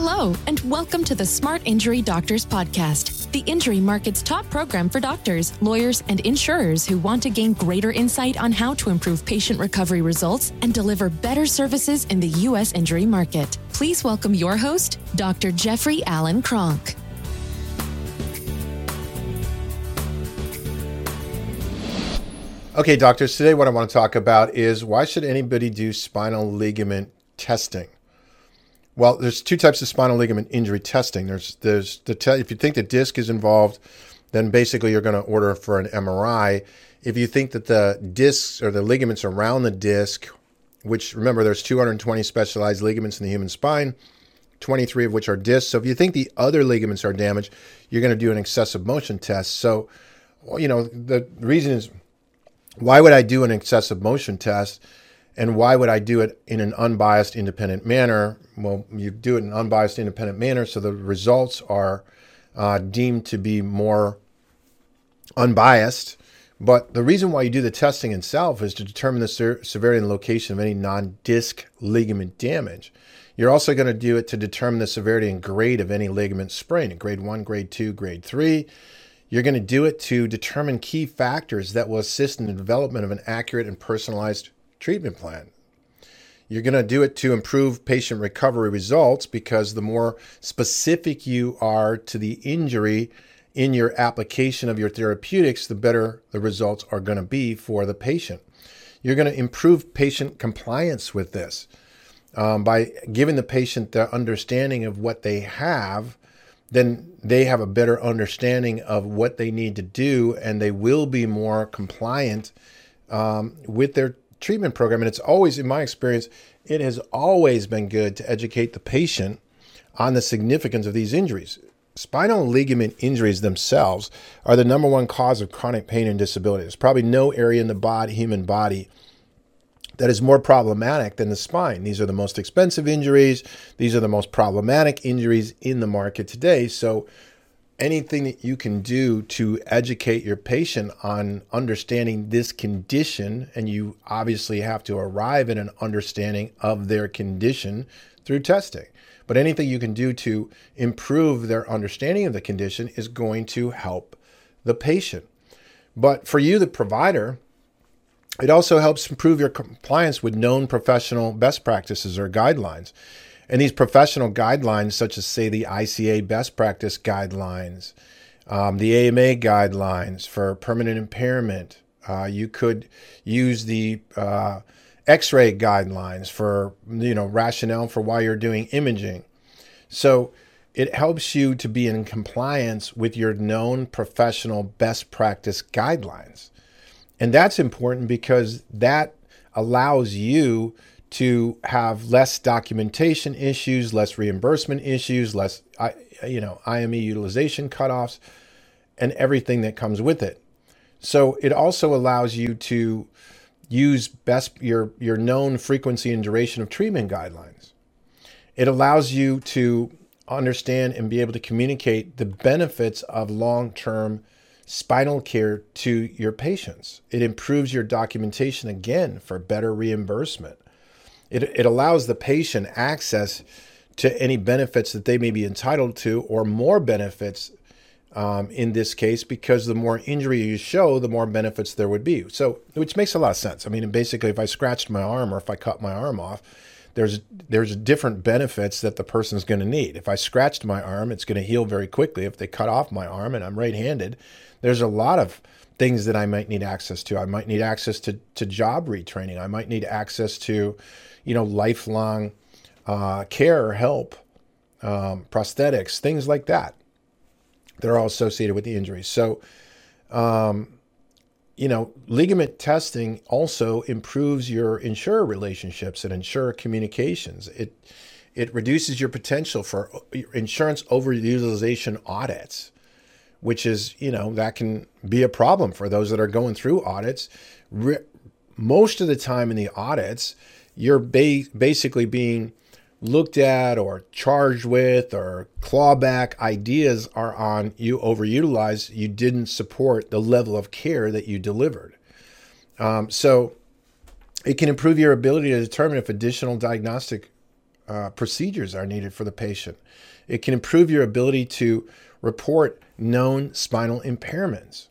Hello, and welcome to the Smart Injury Doctors Podcast, the injury market's top program for doctors, lawyers, and insurers who want to gain greater insight on how to improve patient recovery results and deliver better services in the U.S. injury market. Please welcome your host, Dr. Jeffrey Allen Cronk. Okay, doctors, today what I want to talk about is why should anybody do spinal ligament testing? Well, there's two types of spinal ligament injury testing. There's there's the te- if you think the disc is involved, then basically you're going to order for an MRI. If you think that the discs or the ligaments around the disc, which remember there's 220 specialized ligaments in the human spine, 23 of which are discs. So if you think the other ligaments are damaged, you're going to do an excessive motion test. So, you know, the reason is why would I do an excessive motion test? And why would I do it in an unbiased, independent manner? Well, you do it in an unbiased, independent manner so the results are uh, deemed to be more unbiased. But the reason why you do the testing itself is to determine the ser- severity and location of any non disc ligament damage. You're also going to do it to determine the severity and grade of any ligament sprain, grade one, grade two, grade three. You're going to do it to determine key factors that will assist in the development of an accurate and personalized treatment plan. You're going to do it to improve patient recovery results because the more specific you are to the injury in your application of your therapeutics, the better the results are going to be for the patient. You're going to improve patient compliance with this um, by giving the patient the understanding of what they have then they have a better understanding of what they need to do and they will be more compliant um, with their treatment program. And it's always, in my experience, it has always been good to educate the patient on the significance of these injuries. Spinal ligament injuries themselves are the number one cause of chronic pain and disability. There's probably no area in the body, human body that is more problematic than the spine. These are the most expensive injuries. These are the most problematic injuries in the market today. So, anything that you can do to educate your patient on understanding this condition, and you obviously have to arrive at an understanding of their condition through testing. But anything you can do to improve their understanding of the condition is going to help the patient. But for you, the provider, it also helps improve your compliance with known professional best practices or guidelines. And these professional guidelines, such as, say, the ICA best practice guidelines, um, the AMA guidelines for permanent impairment, uh, you could use the uh, X-ray guidelines for you know rationale for why you're doing imaging. So it helps you to be in compliance with your known professional best practice guidelines. And that's important because that allows you to have less documentation issues, less reimbursement issues, less you know IME utilization cutoffs, and everything that comes with it. So it also allows you to use best your your known frequency and duration of treatment guidelines. It allows you to understand and be able to communicate the benefits of long-term spinal care to your patients. It improves your documentation again for better reimbursement. It, it allows the patient access to any benefits that they may be entitled to or more benefits um, in this case because the more injury you show, the more benefits there would be. So, which makes a lot of sense. I mean, basically, if I scratched my arm or if I cut my arm off, there's there's different benefits that the person's going to need. If I scratched my arm, it's going to heal very quickly. If they cut off my arm and I'm right-handed, there's a lot of things that I might need access to. I might need access to, to job retraining. I might need access to, you know, lifelong uh, care help, um, prosthetics, things like that. They're all associated with the injuries. So, um, you know, ligament testing also improves your insurer relationships and insurer communications. It it reduces your potential for insurance overutilization audits which is, you know, that can be a problem for those that are going through audits. Re- most of the time in the audits, you're ba- basically being looked at or charged with or clawback ideas are on you overutilized, you didn't support the level of care that you delivered. Um, so it can improve your ability to determine if additional diagnostic uh, procedures are needed for the patient. It can improve your ability to report known spinal impairments.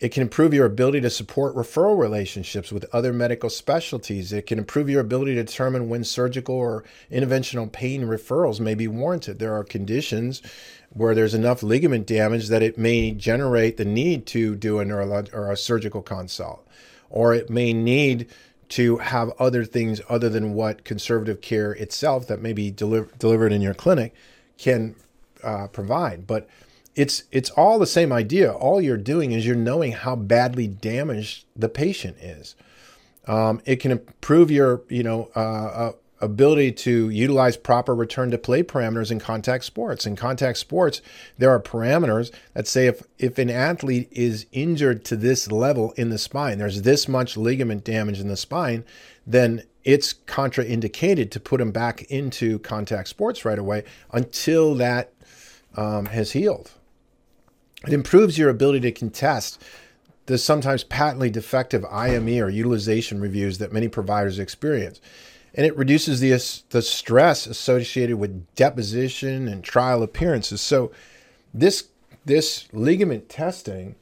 It can improve your ability to support referral relationships with other medical specialties. It can improve your ability to determine when surgical or interventional pain referrals may be warranted. There are conditions where there's enough ligament damage that it may generate the need to do a neurolog- or a surgical consult, or it may need to have other things other than what conservative care itself that may be deli- delivered in your clinic can uh, provide. But it's it's all the same idea. All you're doing is you're knowing how badly damaged the patient is. Um, it can improve your you know uh, uh, ability to utilize proper return to play parameters in contact sports. In contact sports, there are parameters that say if if an athlete is injured to this level in the spine, there's this much ligament damage in the spine, then it's contraindicated to put them back into contact sports right away until that um, has healed. It improves your ability to contest the sometimes patently defective IME or utilization reviews that many providers experience. And it reduces the, the stress associated with deposition and trial appearances. So, this, this ligament testing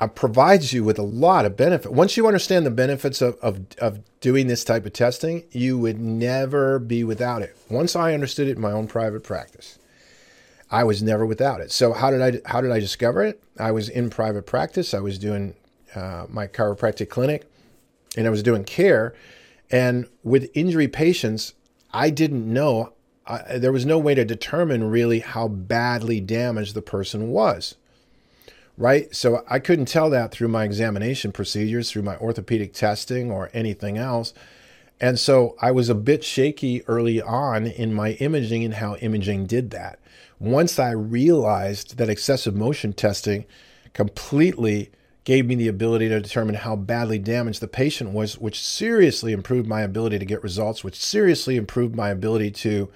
uh, provides you with a lot of benefit. Once you understand the benefits of, of, of doing this type of testing, you would never be without it. Once I understood it in my own private practice, I was never without it. So how did I how did I discover it? I was in private practice. I was doing uh, my chiropractic clinic, and I was doing care. And with injury patients, I didn't know. Uh, there was no way to determine really how badly damaged the person was. Right? So I couldn't tell that through my examination procedures, through my orthopedic testing, or anything else. And so I was a bit shaky early on in my imaging and how imaging did that once I realized that excessive motion testing completely gave me the ability to determine how badly damaged the patient was, which seriously improved my ability to get results, which seriously improved my ability to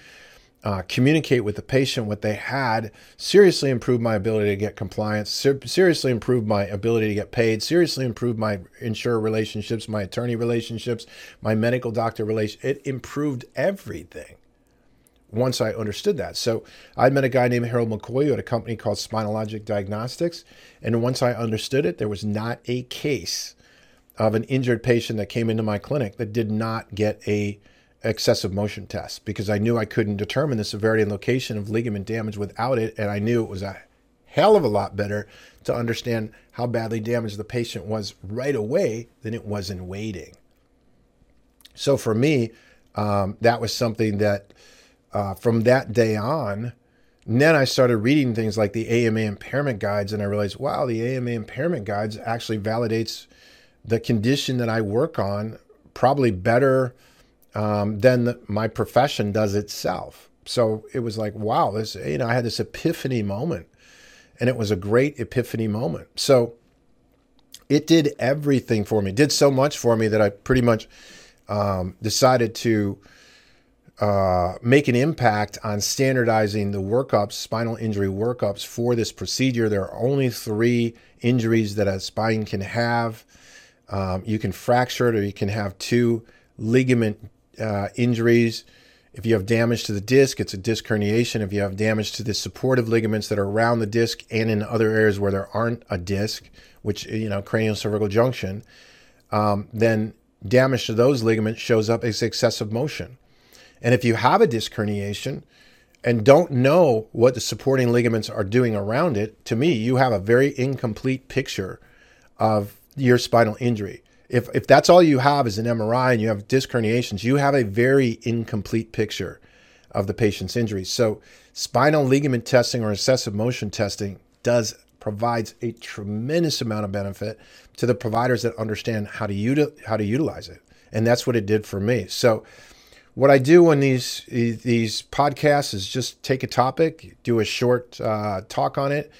uh, communicate with the patient what they had, seriously improved my ability to get compliance, ser- seriously improved my ability to get paid, seriously improved my insurer relationships, my attorney relationships, my medical doctor relation. It improved everything once I understood that. So I met a guy named Harold McCoy at a company called Spinalogic Diagnostics. And once I understood it, there was not a case of an injured patient that came into my clinic that did not get a excessive motion test because I knew I couldn't determine the severity and location of ligament damage without it. And I knew it was a hell of a lot better to understand how badly damaged the patient was right away than it was in waiting. So for me, um, that was something that uh, from that day on, then I started reading things like the AMA impairment guides, and I realized, wow, the AMA impairment guides actually validates the condition that I work on probably better um, than the, my profession does itself. So it was like, wow, this, you know, I had this epiphany moment, and it was a great epiphany moment. So it did everything for me, it did so much for me that I pretty much um, decided to uh, make an impact on standardizing the workups, spinal injury workups for this procedure. There are only three injuries that a spine can have. Um, you can fracture it, or you can have two ligament uh, injuries. If you have damage to the disc, it's a disc herniation. If you have damage to the supportive ligaments that are around the disc and in other areas where there aren't a disc, which, you know, cranial cervical junction, um, then damage to those ligaments shows up as excessive motion. And if you have a disc herniation and don't know what the supporting ligaments are doing around it, to me, you have a very incomplete picture of your spinal injury. If, if that's all you have is an MRI and you have disc herniations, you have a very incomplete picture of the patient's injury. So, spinal ligament testing or excessive motion testing does provides a tremendous amount of benefit to the providers that understand how to util, how to utilize it, and that's what it did for me. So, what I do on these these podcasts is just take a topic, do a short uh, talk on it.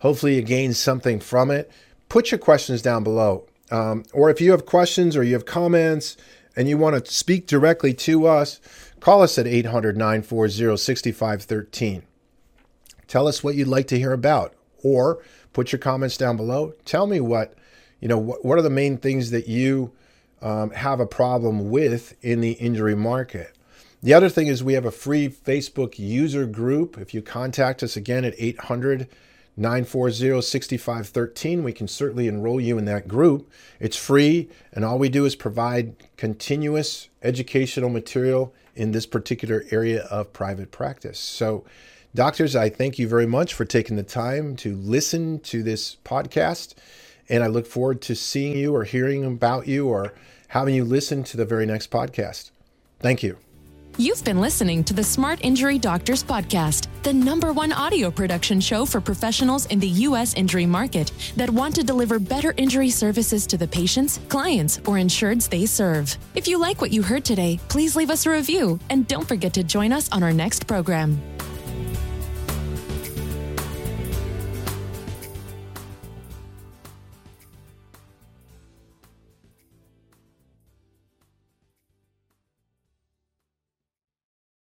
Hopefully, you gain something from it. Put your questions down below, um, or if you have questions or you have comments and you want to speak directly to us, call us at 800 940 6513. Tell us what you'd like to hear about, or put your comments down below. Tell me what you know. What, what are the main things that you um, have a problem with in the injury market. The other thing is we have a free Facebook user group. If you contact us again at 800 940 6513, we can certainly enroll you in that group. It's free, and all we do is provide continuous educational material in this particular area of private practice. So, doctors, I thank you very much for taking the time to listen to this podcast, and I look forward to seeing you or hearing about you or having you listen to the very next podcast. Thank you. You've been listening to the Smart Injury Doctors Podcast, the number one audio production show for professionals in the U.S. injury market that want to deliver better injury services to the patients, clients, or insureds they serve. If you like what you heard today, please leave us a review and don't forget to join us on our next program.